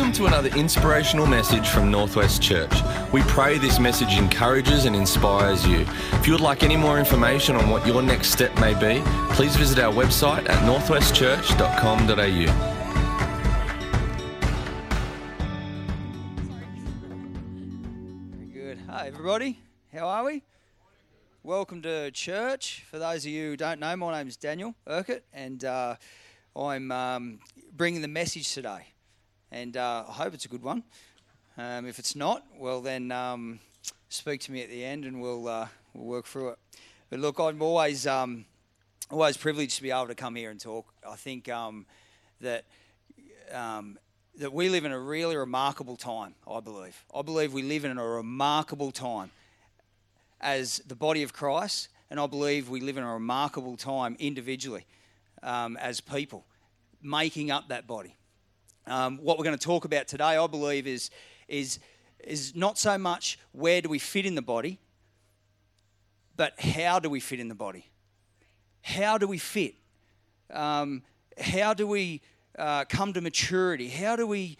Welcome to another inspirational message from Northwest Church. We pray this message encourages and inspires you. If you would like any more information on what your next step may be, please visit our website at northwestchurch.com.au. Very good. Hi, everybody. How are we? Welcome to church. For those of you who don't know, my name is Daniel Urquhart, and uh, I'm um, bringing the message today. And uh, I hope it's a good one. Um, if it's not, well, then um, speak to me at the end and we'll, uh, we'll work through it. But look, I'm always, um, always privileged to be able to come here and talk. I think um, that um, that we live in a really remarkable time, I believe. I believe we live in a remarkable time as the body of Christ, and I believe we live in a remarkable time individually um, as people, making up that body. Um, what we're going to talk about today, I believe, is, is, is not so much where do we fit in the body, but how do we fit in the body? How do we fit? Um, how do we uh, come to maturity? How do we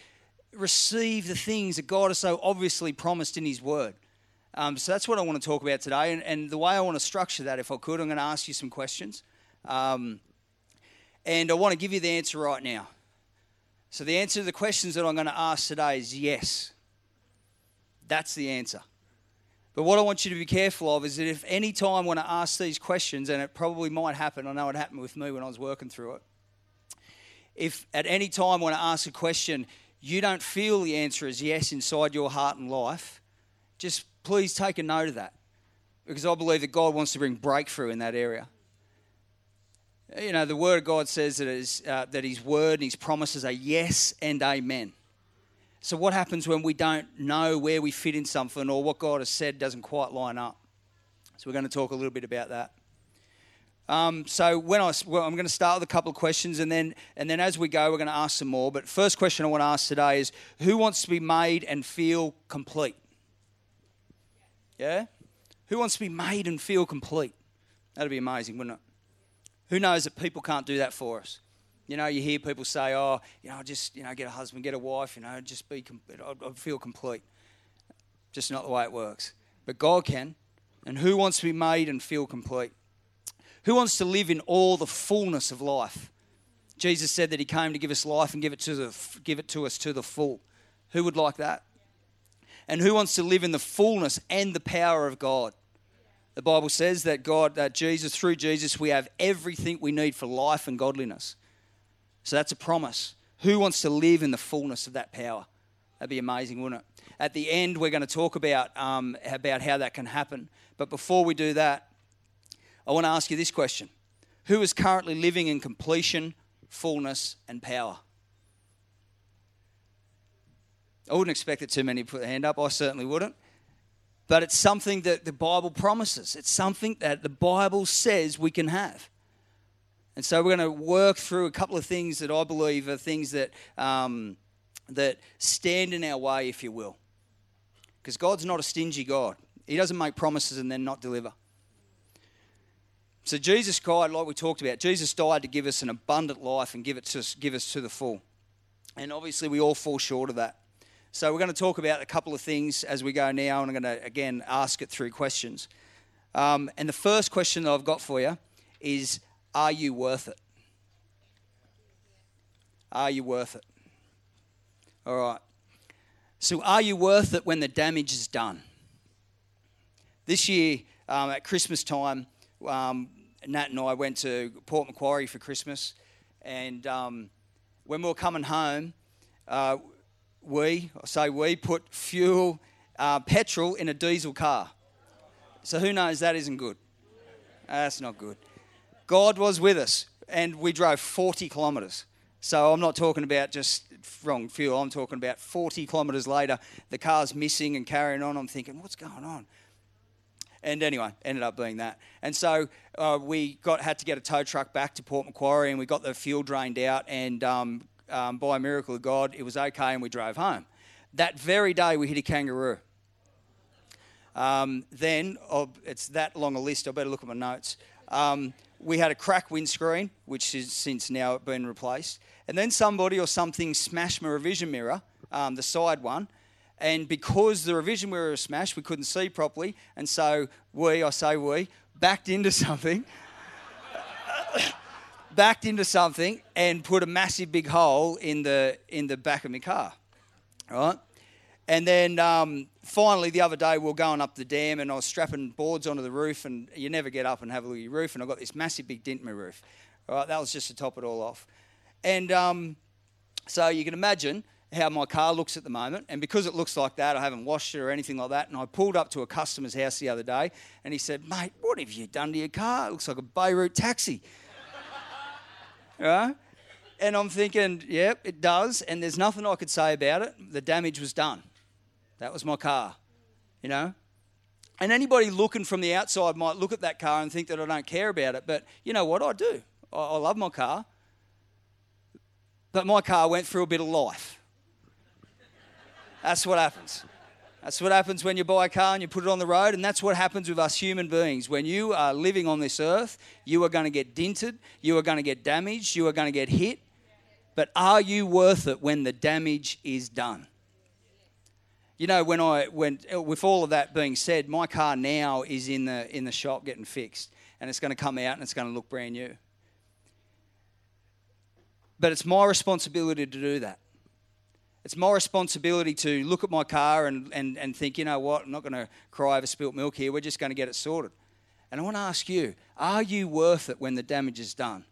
receive the things that God has so obviously promised in His Word? Um, so that's what I want to talk about today. And, and, the way I want to structure that, if I could, I'm going to ask you some questions. Um, and I want to give you the answer right now. So the answer to the questions that I'm going to ask today is yes. That's the answer. But what I want you to be careful of is that if any time when I ask these questions, and it probably might happen, I know it happened with me when I was working through it. If at any time when I ask a question, you don't feel the answer is yes inside your heart and life, just please take a note of that. Because I believe that God wants to bring breakthrough in that area. You know, the Word of God says that, is, uh, that His Word and His promises are yes and amen. So, what happens when we don't know where we fit in something or what God has said doesn't quite line up? So, we're going to talk a little bit about that. Um, so, when I, well, I'm going to start with a couple of questions, and then, and then as we go, we're going to ask some more. But first question I want to ask today is who wants to be made and feel complete? Yeah? Who wants to be made and feel complete? That'd be amazing, wouldn't it? Who knows that people can't do that for us? You know, you hear people say, "Oh, you know, just you know, get a husband, get a wife. You know, just be, I feel complete." Just not the way it works. But God can, and who wants to be made and feel complete? Who wants to live in all the fullness of life? Jesus said that He came to give us life and give it to the, give it to us to the full. Who would like that? And who wants to live in the fullness and the power of God? The Bible says that God, that Jesus, through Jesus, we have everything we need for life and godliness. So that's a promise. Who wants to live in the fullness of that power? That'd be amazing, wouldn't it? At the end, we're going to talk about, um, about how that can happen. But before we do that, I want to ask you this question Who is currently living in completion, fullness, and power? I wouldn't expect that too many put their hand up. I certainly wouldn't but it's something that the Bible promises. It's something that the Bible says we can have. And so we're going to work through a couple of things that I believe are things that, um, that stand in our way, if you will. Because God's not a stingy God, He doesn't make promises and then not deliver. So Jesus died, like we talked about. Jesus died to give us an abundant life and give it to us, give us to the full. And obviously, we all fall short of that. So, we're going to talk about a couple of things as we go now, and I'm going to again ask it through questions. Um, and the first question that I've got for you is Are you worth it? Are you worth it? All right. So, are you worth it when the damage is done? This year, um, at Christmas time, um, Nat and I went to Port Macquarie for Christmas, and um, when we were coming home, uh, we, I say we, put fuel, uh, petrol in a diesel car. So who knows that isn't good? That's not good. God was with us, and we drove 40 kilometres. So I'm not talking about just wrong fuel. I'm talking about 40 kilometres later, the car's missing and carrying on. I'm thinking, what's going on? And anyway, ended up being that. And so uh, we got had to get a tow truck back to Port Macquarie, and we got the fuel drained out, and um, um, by a miracle of God, it was okay and we drove home. That very day, we hit a kangaroo. Um, then, oh, it's that long a list, I better look at my notes. Um, we had a crack windscreen, which has since now been replaced. And then somebody or something smashed my revision mirror um, the side one. And because the revision mirror was smashed, we couldn't see properly. And so we, I say we, backed into something, backed into something and put a massive big hole in the, in the back of my car. Right? And then um, finally, the other day, we were going up the dam and I was strapping boards onto the roof. And you never get up and have a look at your roof. And I got this massive big dent in my roof. All right, that was just to top it all off. And um, so you can imagine how my car looks at the moment. And because it looks like that, I haven't washed it or anything like that. And I pulled up to a customer's house the other day and he said, Mate, what have you done to your car? It looks like a Beirut taxi. Right? And I'm thinking, yep, it does. And there's nothing I could say about it. The damage was done. That was my car, you know? And anybody looking from the outside might look at that car and think that I don't care about it. But you know what? I do. I, I love my car. But my car went through a bit of life. That's what happens. That's what happens when you buy a car and you put it on the road, and that's what happens with us human beings. When you are living on this earth, you are going to get dented, you are going to get damaged, you are going to get hit. But are you worth it when the damage is done? You know, when I when with all of that being said, my car now is in the in the shop getting fixed, and it's going to come out and it's going to look brand new. But it's my responsibility to do that. It's my responsibility to look at my car and, and, and think, you know what, I'm not going to cry over spilt milk here. We're just going to get it sorted. And I want to ask you, are you worth it when the damage is done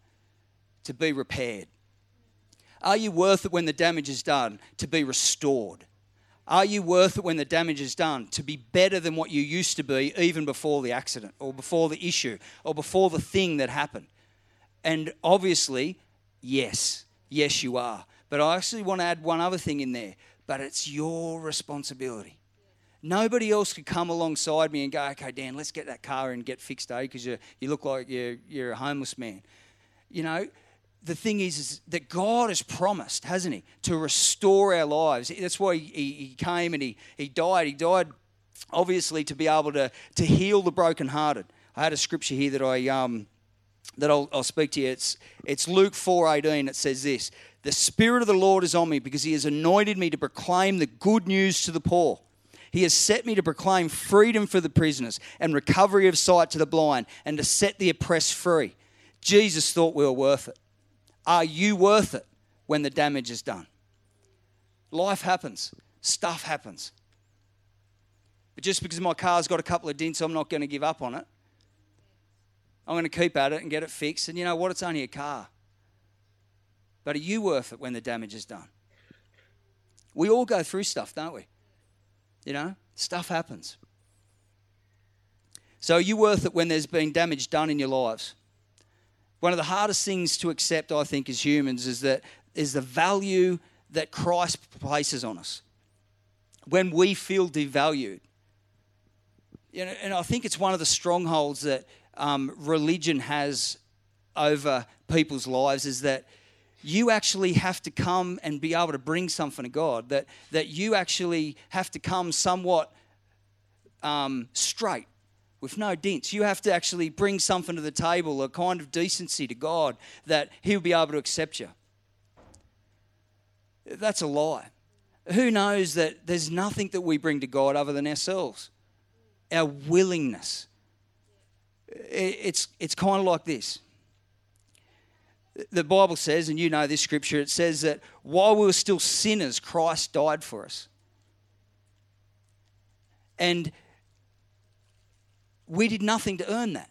to be repaired? Are you worth it when the damage is done to be restored? Are you worth it when the damage is done to be better than what you used to be even before the accident or before the issue or before the thing that happened? And obviously, yes, yes, you are. But I actually want to add one other thing in there. But it's your responsibility. Nobody else could come alongside me and go, okay, Dan, let's get that car and get fixed, eh? Because you, you look like you're, you're a homeless man. You know, the thing is, is that God has promised, hasn't He, to restore our lives. That's why He, he came and he, he died. He died, obviously, to be able to, to heal the brokenhearted. I had a scripture here that I um, that I'll, I'll speak to you. It's, it's Luke 4.18. It says this, The Spirit of the Lord is on me because he has anointed me to proclaim the good news to the poor. He has set me to proclaim freedom for the prisoners and recovery of sight to the blind and to set the oppressed free. Jesus thought we were worth it. Are you worth it when the damage is done? Life happens, stuff happens. But just because my car's got a couple of dents, I'm not going to give up on it. I'm going to keep at it and get it fixed. And you know what? It's only a car. But are you worth it when the damage is done? We all go through stuff, don't we? You know, stuff happens. So are you worth it when there's been damage done in your lives? One of the hardest things to accept, I think, as humans is that is the value that Christ places on us. When we feel devalued. You know, and I think it's one of the strongholds that um, religion has over people's lives is that you actually have to come and be able to bring something to God, that, that you actually have to come somewhat um, straight with no dents. You have to actually bring something to the table, a kind of decency to God, that He'll be able to accept you. That's a lie. Who knows that there's nothing that we bring to God other than ourselves? Our willingness it's, it's kind of like this. The Bible says, and you know this scripture, it says that while we were still sinners, Christ died for us. And we did nothing to earn that.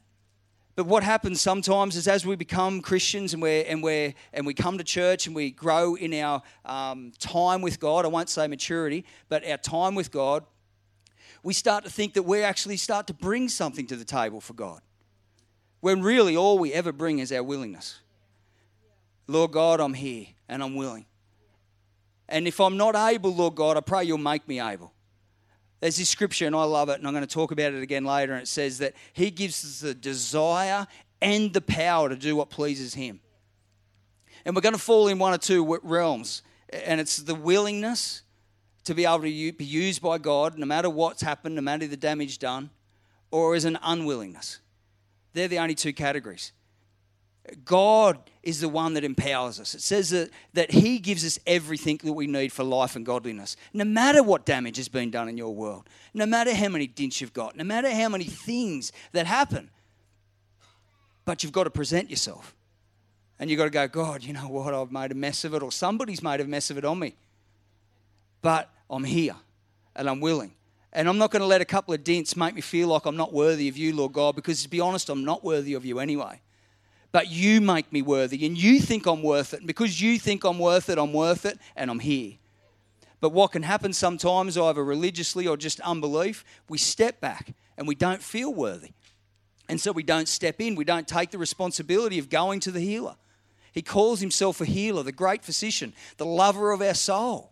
But what happens sometimes is as we become Christians and, we're, and, we're, and we come to church and we grow in our um, time with God, I won't say maturity, but our time with God, we start to think that we actually start to bring something to the table for God when really all we ever bring is our willingness. Lord God, I'm here and I'm willing. And if I'm not able, Lord God, I pray you'll make me able. There's this scripture, and I love it, and I'm going to talk about it again later. And it says that He gives us the desire and the power to do what pleases Him. And we're going to fall in one or two realms, and it's the willingness to be able to be used by God, no matter what's happened, no matter the damage done, or is an unwillingness. They're the only two categories. God is the one that empowers us. It says that, that He gives us everything that we need for life and godliness. No matter what damage has been done in your world, no matter how many dints you've got, no matter how many things that happen, but you've got to present yourself. And you've got to go, God, you know what? I've made a mess of it, or somebody's made a mess of it on me. But I'm here and I'm willing. And I'm not going to let a couple of dints make me feel like I'm not worthy of you, Lord God, because to be honest, I'm not worthy of you anyway but you make me worthy and you think I'm worth it. And because you think I'm worth it, I'm worth it and I'm here. But what can happen sometimes, either religiously or just unbelief, we step back and we don't feel worthy. And so we don't step in, we don't take the responsibility of going to the healer. He calls himself a healer, the great physician, the lover of our soul.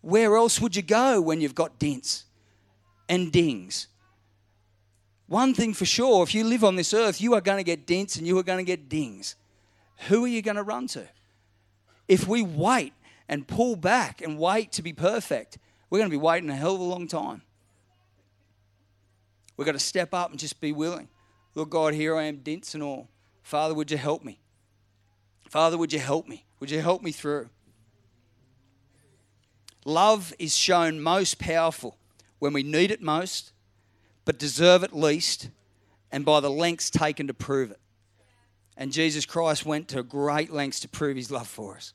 Where else would you go when you've got dents and dings one thing for sure if you live on this earth, you are going to get dents and you are going to get dings. Who are you going to run to? If we wait and pull back and wait to be perfect, we're going to be waiting a hell of a long time. We've got to step up and just be willing. Look, God, here I am, dents and all. Father, would you help me? Father, would you help me? Would you help me through? Love is shown most powerful when we need it most but deserve it least, and by the lengths taken to prove it. And Jesus Christ went to great lengths to prove his love for us.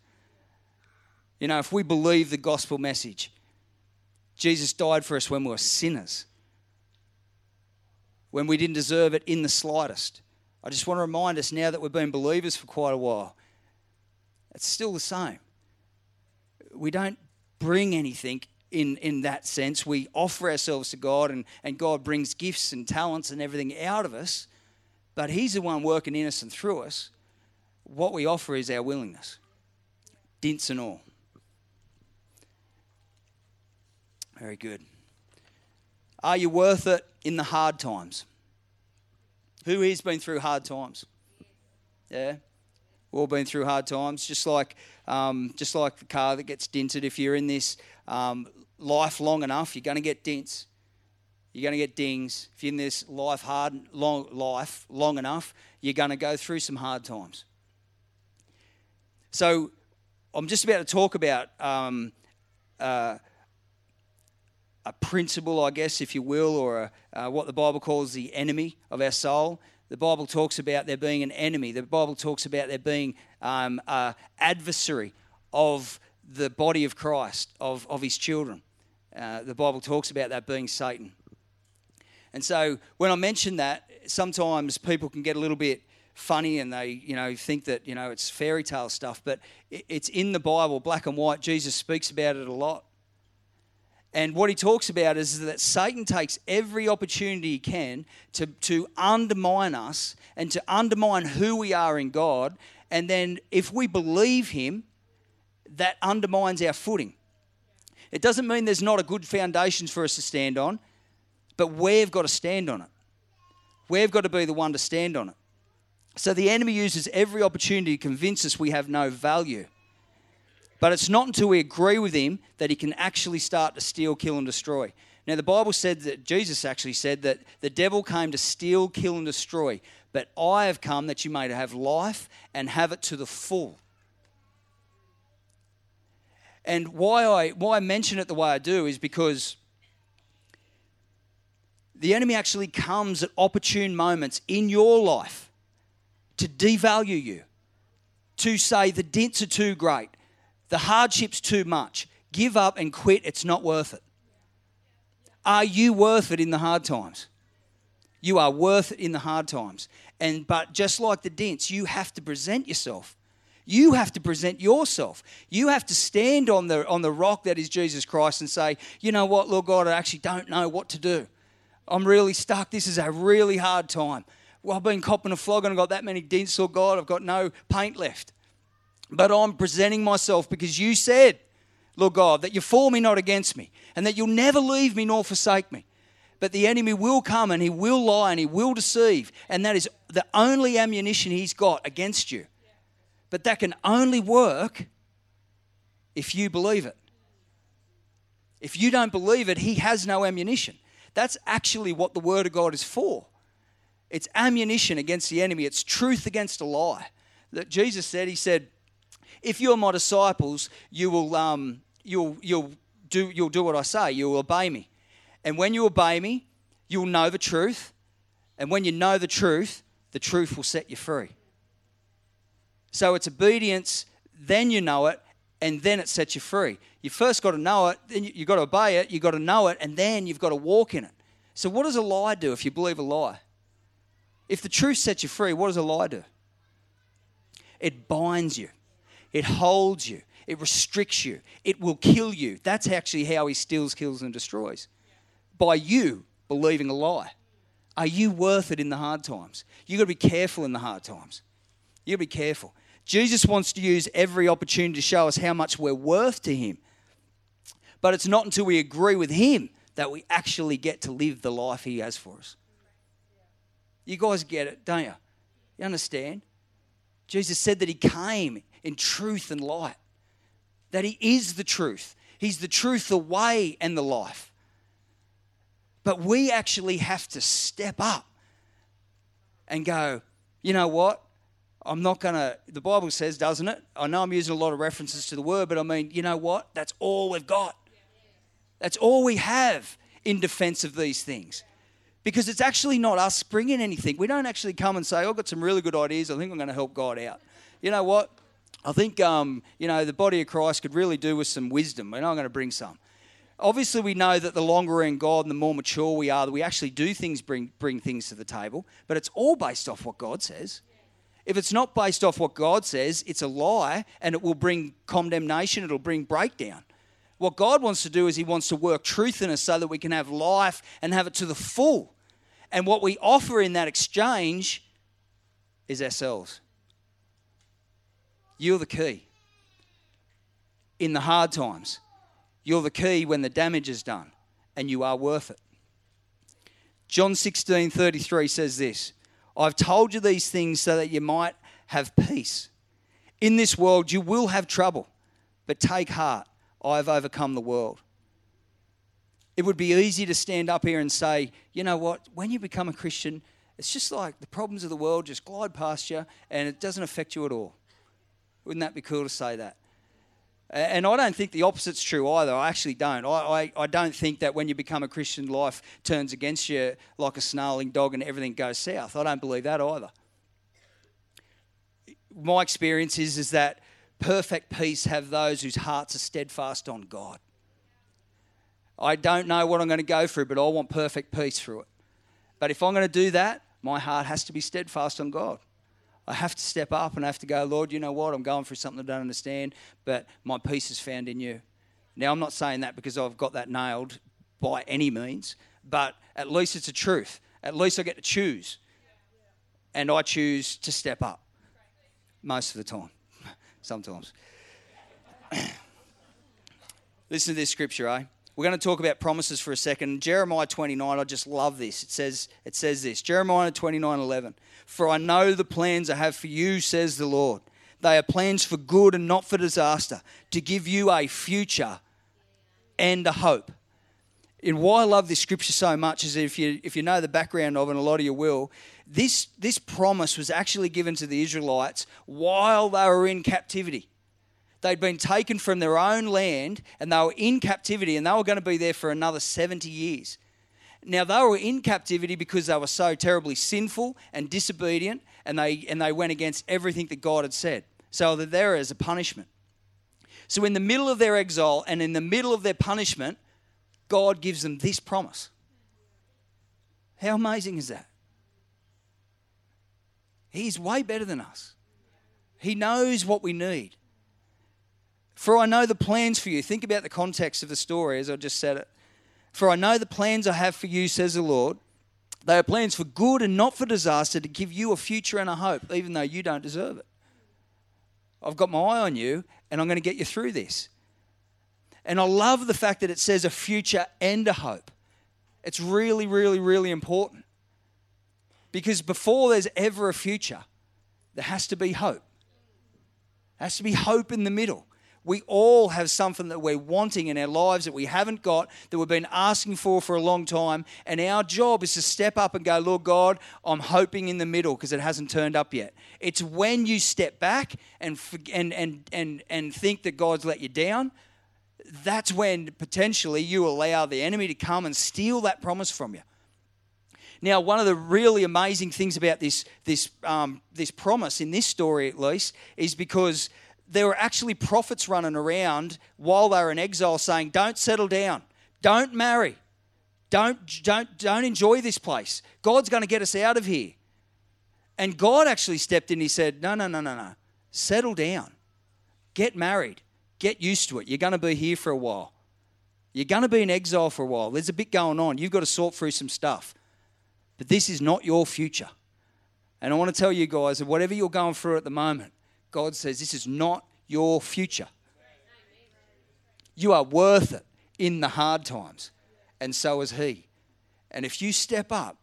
You know, if we believe the gospel message, Jesus died for us when we were sinners, when we didn't deserve it in the slightest. I just want to remind us now that we've been believers for quite a while, it's still the same. We don't bring anything in, in that sense. We offer ourselves to God, and, and God brings gifts and talents and everything out of us, but He's the one working in us and through us. What we offer is our willingness, dints and all. Very good. Are you worth it in the hard times? Who has been through hard times? Yeah, we've all been through hard times. Just like, um, just like the car that gets dented. If you're in this um, life long enough, you're going to get dents. You're going to get dings. If you're in this life hard long life long enough, you're going to go through some hard times. So, I'm just about to talk about um, uh, a principle, I guess, if you will, or a, uh, what the Bible calls the enemy of our soul. The Bible talks about there being an enemy. The Bible talks about there being um, an adversary of the body of Christ, of, of his children. Uh, the Bible talks about that being Satan. And so when I mention that, sometimes people can get a little bit funny and they, you know, think that, you know, it's fairy tale stuff, but it's in the Bible, black and white. Jesus speaks about it a lot. And what he talks about is that Satan takes every opportunity he can to, to undermine us and to undermine who we are in God. And then if we believe him, that undermines our footing. It doesn't mean there's not a good foundations for us to stand on, but we've got to stand on it. We've got to be the one to stand on it. So the enemy uses every opportunity to convince us we have no value. But it's not until we agree with him that he can actually start to steal, kill, and destroy. Now, the Bible said that Jesus actually said that the devil came to steal, kill, and destroy. But I have come that you may have life and have it to the full. And why I, why I mention it the way I do is because the enemy actually comes at opportune moments in your life to devalue you, to say the dents are too great, the hardship's too much, give up and quit, it's not worth it. Are you worth it in the hard times? You are worth it in the hard times. And but just like the dents, you have to present yourself. You have to present yourself. You have to stand on the, on the rock that is Jesus Christ and say, you know what, Lord God, I actually don't know what to do. I'm really stuck. This is a really hard time. Well, I've been copping a flog and I've got that many dents, Lord God, I've got no paint left. But I'm presenting myself because you said, Lord God, that you're for me, not against me, and that you'll never leave me nor forsake me. But the enemy will come and he will lie and he will deceive, and that is the only ammunition he's got against you. But that can only work if you believe it. If you don't believe it, he has no ammunition. That's actually what the Word of God is for. It's ammunition against the enemy, it's truth against a lie. that Jesus said, He said, if you're my disciples, you will um, you'll you'll do you'll do what I say. You'll obey me, and when you obey me, you'll know the truth, and when you know the truth, the truth will set you free. So it's obedience, then you know it, and then it sets you free. You first got to know it, then you've got to obey it, you've got to know it, and then you've got to walk in it. So, what does a lie do if you believe a lie? If the truth sets you free, what does a lie do? It binds you, it holds you, it restricts you, it will kill you. That's actually how he steals, kills, and destroys. By you believing a lie. Are you worth it in the hard times? You've got to be careful in the hard times. You've got to be careful. Jesus wants to use every opportunity to show us how much we're worth to Him. But it's not until we agree with Him that we actually get to live the life He has for us. You guys get it, don't you? You understand? Jesus said that He came in truth and light, that He is the truth. He's the truth, the way, and the life. But we actually have to step up and go, you know what? I'm not going to, the Bible says, doesn't it? I know I'm using a lot of references to the word, but I mean, you know what? That's all we've got. That's all we have in defense of these things. Because it's actually not us bringing anything. We don't actually come and say, oh, I've got some really good ideas. I think I'm going to help God out. You know what? I think, um, you know, the body of Christ could really do with some wisdom, and I'm going to bring some. Obviously, we know that the longer we're in God and the more mature we are, that we actually do things, bring, bring things to the table, but it's all based off what God says. If it's not based off what God says, it's a lie and it will bring condemnation, it'll bring breakdown. What God wants to do is He wants to work truth in us so that we can have life and have it to the full. And what we offer in that exchange is ourselves. You're the key. In the hard times, you're the key when the damage is done, and you are worth it. John 16 33 says this I've told you these things so that you might have peace. In this world, you will have trouble, but take heart. I've overcome the world. It would be easy to stand up here and say, you know what, when you become a Christian, it's just like the problems of the world just glide past you and it doesn't affect you at all. Wouldn't that be cool to say that? And I don't think the opposite's true either. I actually don't. I, I, I, don't think that when you become a Christian, life turns against you like a snarling dog and everything goes south. I don't believe that either. My experience is, is that perfect peace have those whose hearts are steadfast on God. I don't know what I'm going to go through, but I want perfect peace through it. But if I'm going to do that, my heart has to be steadfast on God. I have to step up and I have to go, Lord, you know what? I'm going through something I don't understand, but my peace is found in you. Now, I'm not saying that because I've got that nailed by any means, but at least it's a truth. At least I get to choose. And I choose to step up most of the time, sometimes. Listen to this scripture, eh? We're going to talk about promises for a second. Jeremiah 29, I just love this. It says, it says this Jeremiah 29 11. For I know the plans I have for you, says the Lord. They are plans for good and not for disaster, to give you a future and a hope. And why I love this scripture so much is if you if you know the background of it, and a lot of you will, this this promise was actually given to the Israelites while they were in captivity. They'd been taken from their own land and they were in captivity and they were going to be there for another 70 years. Now, they were in captivity because they were so terribly sinful and disobedient and they, and they went against everything that God had said. So they're there as a punishment. So, in the middle of their exile and in the middle of their punishment, God gives them this promise. How amazing is that? He's way better than us. He knows what we need. For I know the plans for you. Think about the context of the story as I just said it. For I know the plans I have for you, says the Lord. They are plans for good and not for disaster to give you a future and a hope, even though you don't deserve it. I've got my eye on you and I'm going to get you through this. And I love the fact that it says a future and a hope. It's really, really, really important. Because before there's ever a future, there has to be hope. There has to be hope in the middle. We all have something that we're wanting in our lives that we haven't got, that we've been asking for for a long time. And our job is to step up and go, Lord God, I'm hoping in the middle because it hasn't turned up yet. It's when you step back and, and, and, and, and think that God's let you down, that's when potentially you allow the enemy to come and steal that promise from you. Now, one of the really amazing things about this, this, um, this promise, in this story at least, is because there were actually prophets running around while they were in exile saying, Don't settle down, don't marry, don't, don't, don't enjoy this place. God's going to get us out of here. And God actually stepped in. He said, No, no, no, no, no. Settle down. Get married. Get used to it. You're going to be here for a while. You're going to be in exile for a while. There's a bit going on. You've got to sort through some stuff. But this is not your future. And I want to tell you guys that whatever you're going through at the moment, God says this is not your future. You are worth it in the hard times, and so is He. And if you step up,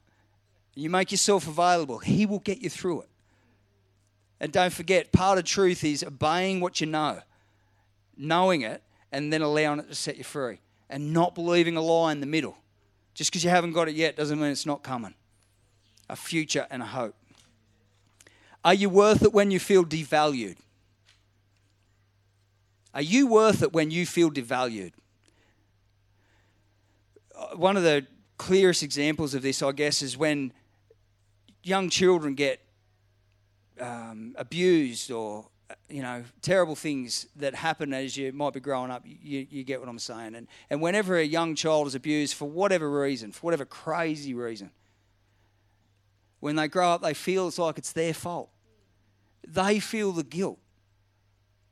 you make yourself available, He will get you through it. And don't forget, part of truth is obeying what you know, knowing it, and then allowing it to set you free, and not believing a lie in the middle. Just because you haven't got it yet doesn't mean it's not coming a future and a hope. Are you worth it when you feel devalued? Are you worth it when you feel devalued? Uh, one of the clearest examples of this, I guess, is when young children get um, abused or you know terrible things that happen as you might be growing up you, you get what i'm saying and, and whenever a young child is abused for whatever reason for whatever crazy reason when they grow up, they feel it's like it's their fault. They feel the guilt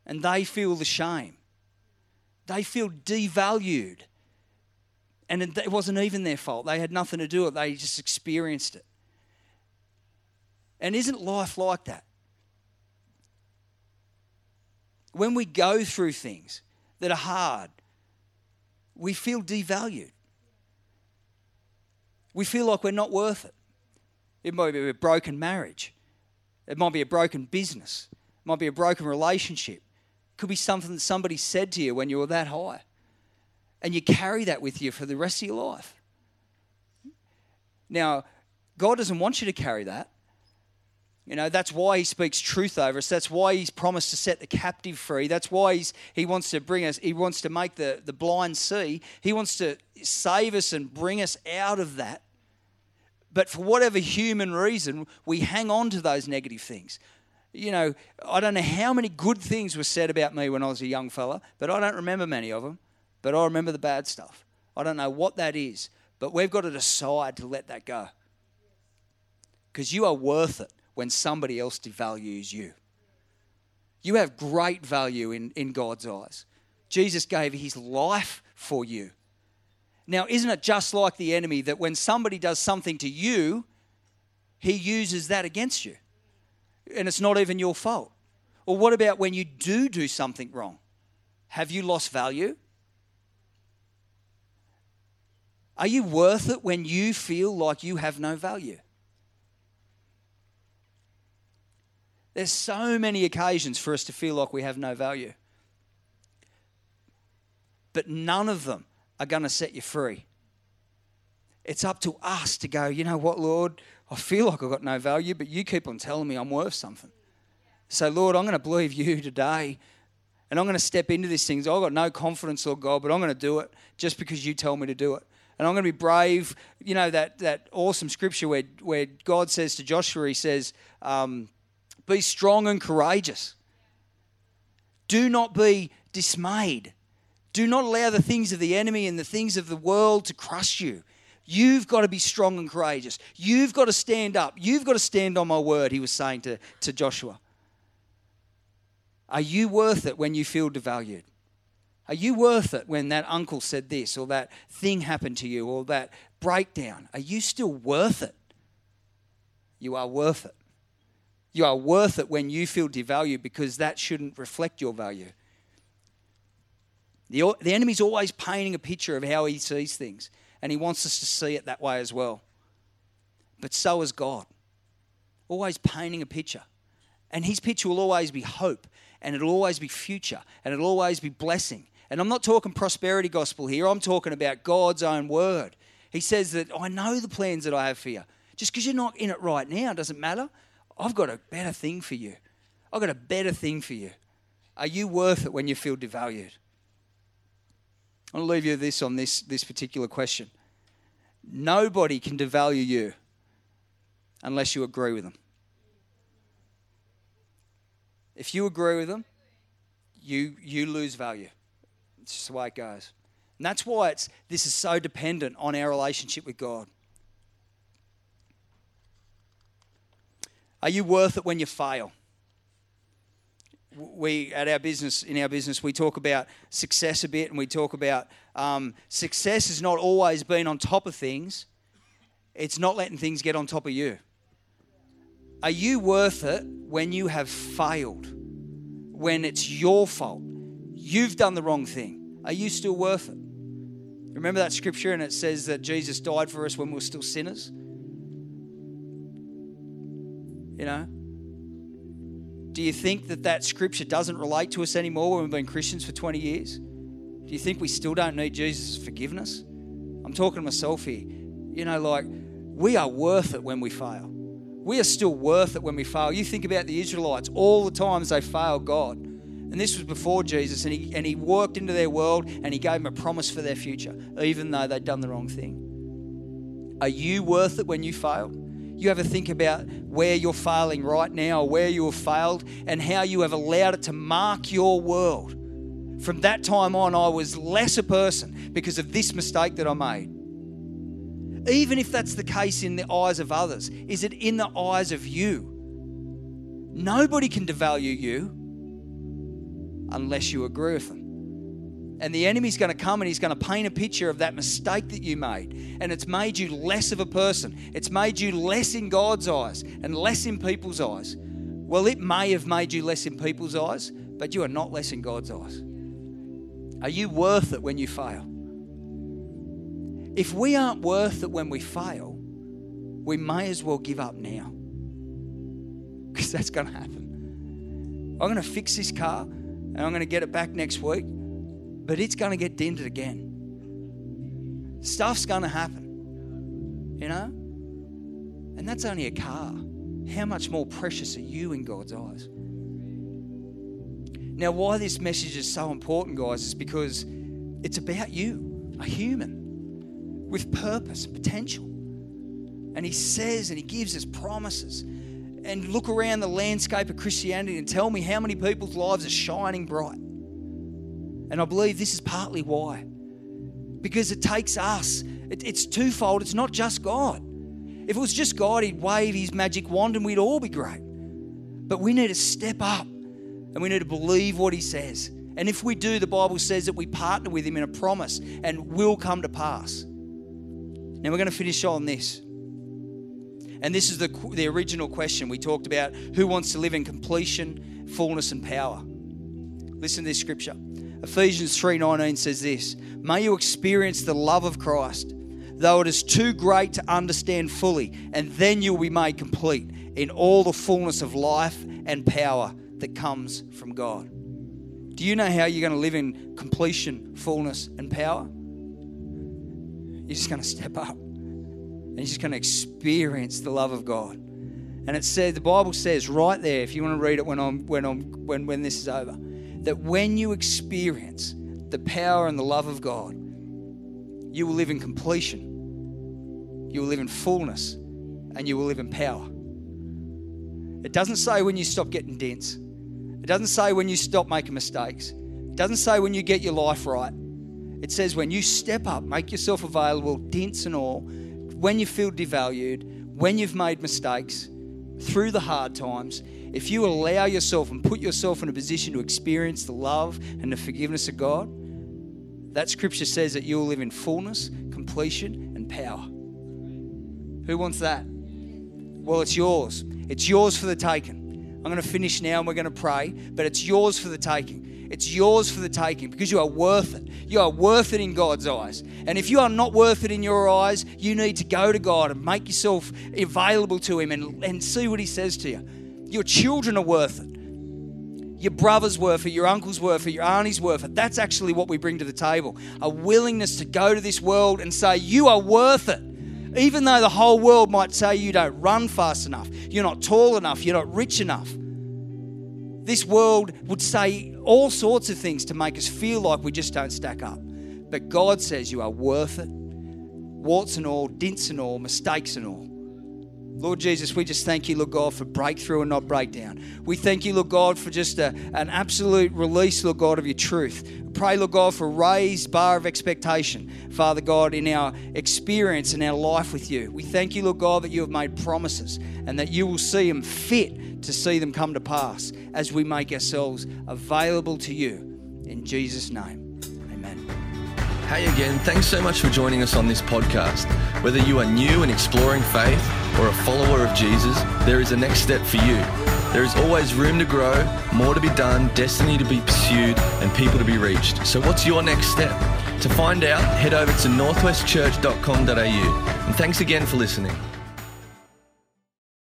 and they feel the shame. They feel devalued. And it wasn't even their fault. They had nothing to do with it, they just experienced it. And isn't life like that? When we go through things that are hard, we feel devalued. We feel like we're not worth it. It might be a broken marriage. It might be a broken business. It might be a broken relationship. It could be something that somebody said to you when you were that high. And you carry that with you for the rest of your life. Now, God doesn't want you to carry that. You know, that's why he speaks truth over us. That's why he's promised to set the captive free. That's why he's, he wants to bring us, he wants to make the, the blind see. He wants to save us and bring us out of that. But for whatever human reason, we hang on to those negative things. You know, I don't know how many good things were said about me when I was a young fella, but I don't remember many of them. But I remember the bad stuff. I don't know what that is, but we've got to decide to let that go. Because you are worth it when somebody else devalues you. You have great value in, in God's eyes. Jesus gave his life for you. Now, isn't it just like the enemy that when somebody does something to you, he uses that against you? And it's not even your fault. Or what about when you do do something wrong? Have you lost value? Are you worth it when you feel like you have no value? There's so many occasions for us to feel like we have no value. But none of them are going to set you free. It's up to us to go, you know what, Lord, I feel like I've got no value, but you keep on telling me I'm worth something. So, Lord, I'm going to believe you today and I'm going to step into these things. I've got no confidence, Lord God, but I'm going to do it just because you tell me to do it. And I'm going to be brave. You know, that, that awesome scripture where, where God says to Joshua, He says, um, Be strong and courageous. Do not be dismayed. Do not allow the things of the enemy and the things of the world to crush you. You've got to be strong and courageous. You've got to stand up. You've got to stand on my word, he was saying to, to Joshua. Are you worth it when you feel devalued? Are you worth it when that uncle said this or that thing happened to you or that breakdown? Are you still worth it? You are worth it. You are worth it when you feel devalued because that shouldn't reflect your value. The, the enemy's always painting a picture of how he sees things, and he wants us to see it that way as well. But so is God, always painting a picture. And his picture will always be hope and it'll always be future and it'll always be blessing. And I'm not talking prosperity gospel here, I'm talking about God's own word. He says that I know the plans that I have for you. Just because you're not in it right now doesn't matter. I've got a better thing for you. I've got a better thing for you. Are you worth it when you feel devalued? I'll leave you this on this, this particular question. Nobody can devalue you unless you agree with them. If you agree with them, you, you lose value. It's just the way it goes. And that's why it's, this is so dependent on our relationship with God. Are you worth it when you fail? We at our business in our business we talk about success a bit, and we talk about um, success has not always been on top of things. It's not letting things get on top of you. Are you worth it when you have failed? When it's your fault? You've done the wrong thing. Are you still worth it? Remember that scripture, and it says that Jesus died for us when we were still sinners? You know? Do you think that that scripture doesn't relate to us anymore when we've been Christians for 20 years? Do you think we still don't need Jesus' forgiveness? I'm talking to myself here. You know, like, we are worth it when we fail. We are still worth it when we fail. You think about the Israelites, all the times they failed God. And this was before Jesus, and he, and he worked into their world and he gave them a promise for their future, even though they'd done the wrong thing. Are you worth it when you fail? You ever think about where you're failing right now, where you have failed, and how you have allowed it to mark your world? From that time on, I was less a person because of this mistake that I made. Even if that's the case in the eyes of others, is it in the eyes of you? Nobody can devalue you unless you agree with them. And the enemy's going to come and he's going to paint a picture of that mistake that you made. And it's made you less of a person. It's made you less in God's eyes and less in people's eyes. Well, it may have made you less in people's eyes, but you are not less in God's eyes. Are you worth it when you fail? If we aren't worth it when we fail, we may as well give up now. Because that's going to happen. I'm going to fix this car and I'm going to get it back next week but it's going to get dented again. Stuff's going to happen, you know? And that's only a car. How much more precious are you in God's eyes? Now, why this message is so important, guys, is because it's about you, a human with purpose and potential. And He says and He gives us promises. And look around the landscape of Christianity and tell me how many people's lives are shining bright. And I believe this is partly why. Because it takes us, it, it's twofold. It's not just God. If it was just God, He'd wave His magic wand and we'd all be great. But we need to step up and we need to believe what He says. And if we do, the Bible says that we partner with Him in a promise and will come to pass. Now we're going to finish on this. And this is the, the original question we talked about who wants to live in completion, fullness, and power? Listen to this scripture. Ephesians 3:19 says this, "May you experience the love of Christ, though it is too great to understand fully, and then you will be made complete in all the fullness of life and power that comes from God." Do you know how you're going to live in completion, fullness, and power? You're just going to step up and you're just going to experience the love of God. And it says the Bible says right there, if you want to read it when I'm when I'm when when this is over that when you experience the power and the love of God, you will live in completion, you will live in fullness, and you will live in power. It doesn't say when you stop getting dents, it doesn't say when you stop making mistakes, it doesn't say when you get your life right. It says when you step up, make yourself available, dents and all, when you feel devalued, when you've made mistakes, through the hard times, if you allow yourself and put yourself in a position to experience the love and the forgiveness of God, that scripture says that you'll live in fullness, completion, and power. Who wants that? Well, it's yours. It's yours for the taking. I'm going to finish now and we're going to pray, but it's yours for the taking. It's yours for the taking because you are worth it. You are worth it in God's eyes. And if you are not worth it in your eyes, you need to go to God and make yourself available to Him and, and see what He says to you. Your children are worth it. Your brother's worth it, your uncle's worth it, your auntie's worth it. That's actually what we bring to the table. A willingness to go to this world and say, You are worth it. Even though the whole world might say you don't run fast enough, you're not tall enough, you're not rich enough. This world would say all sorts of things to make us feel like we just don't stack up. But God says you are worth it. Warts and all, dints and all, mistakes and all. Lord Jesus, we just thank you, Lord God, for breakthrough and not breakdown. We thank you, Lord God, for just a, an absolute release, Lord God, of your truth. Pray, Lord God, for a raised bar of expectation, Father God, in our experience and our life with you. We thank you, Lord God, that you have made promises and that you will see them fit to see them come to pass as we make ourselves available to you. In Jesus' name, amen. Hey again, thanks so much for joining us on this podcast. Whether you are new and exploring faith or a follower of Jesus, there is a next step for you. There is always room to grow, more to be done, destiny to be pursued, and people to be reached. So, what's your next step? To find out, head over to northwestchurch.com.au. And thanks again for listening.